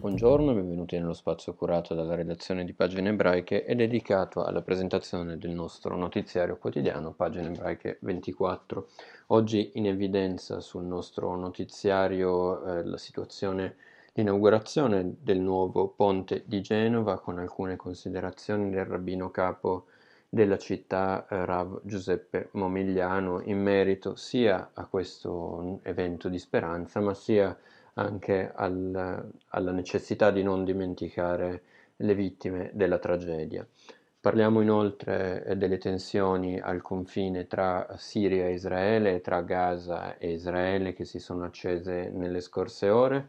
buongiorno, benvenuti nello spazio curato dalla redazione di Pagine Ebraiche e dedicato alla presentazione del nostro notiziario quotidiano Pagine Ebraiche 24. Oggi in evidenza sul nostro notiziario eh, la situazione, l'inaugurazione del nuovo ponte di Genova con alcune considerazioni del rabbino capo della città eh, Rav Giuseppe Momigliano in merito sia a questo evento di speranza ma sia a anche al, alla necessità di non dimenticare le vittime della tragedia. Parliamo inoltre eh, delle tensioni al confine tra Siria e Israele, tra Gaza e Israele che si sono accese nelle scorse ore.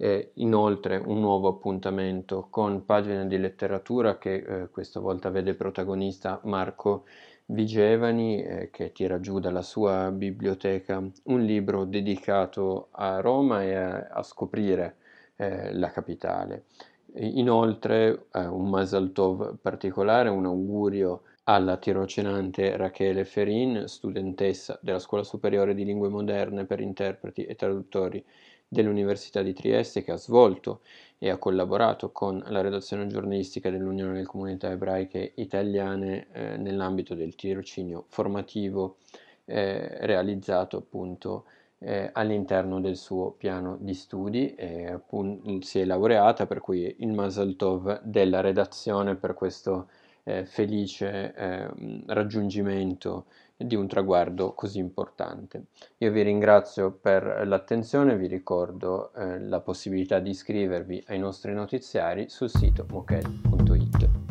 E inoltre un nuovo appuntamento con pagine di letteratura che eh, questa volta vede protagonista Marco Vigevani eh, che tira giù dalla sua biblioteca un libro dedicato a Roma e a, a scoprire eh, la capitale. Inoltre eh, un Masal Tov particolare, un augurio alla tirocinante Rachele Ferin, studentessa della Scuola Superiore di Lingue Moderne per interpreti e traduttori dell'Università di Trieste che ha svolto e ha collaborato con la redazione giornalistica dell'Unione delle Comunità Ebraiche Italiane eh, nell'ambito del tirocinio formativo eh, realizzato appunto eh, all'interno del suo piano di studi appunto, si è laureata per cui il Masal Tov della redazione per questo eh, felice eh, raggiungimento di un traguardo così importante. Io vi ringrazio per l'attenzione, vi ricordo eh, la possibilità di iscrivervi ai nostri notiziari sul sito mokel.it.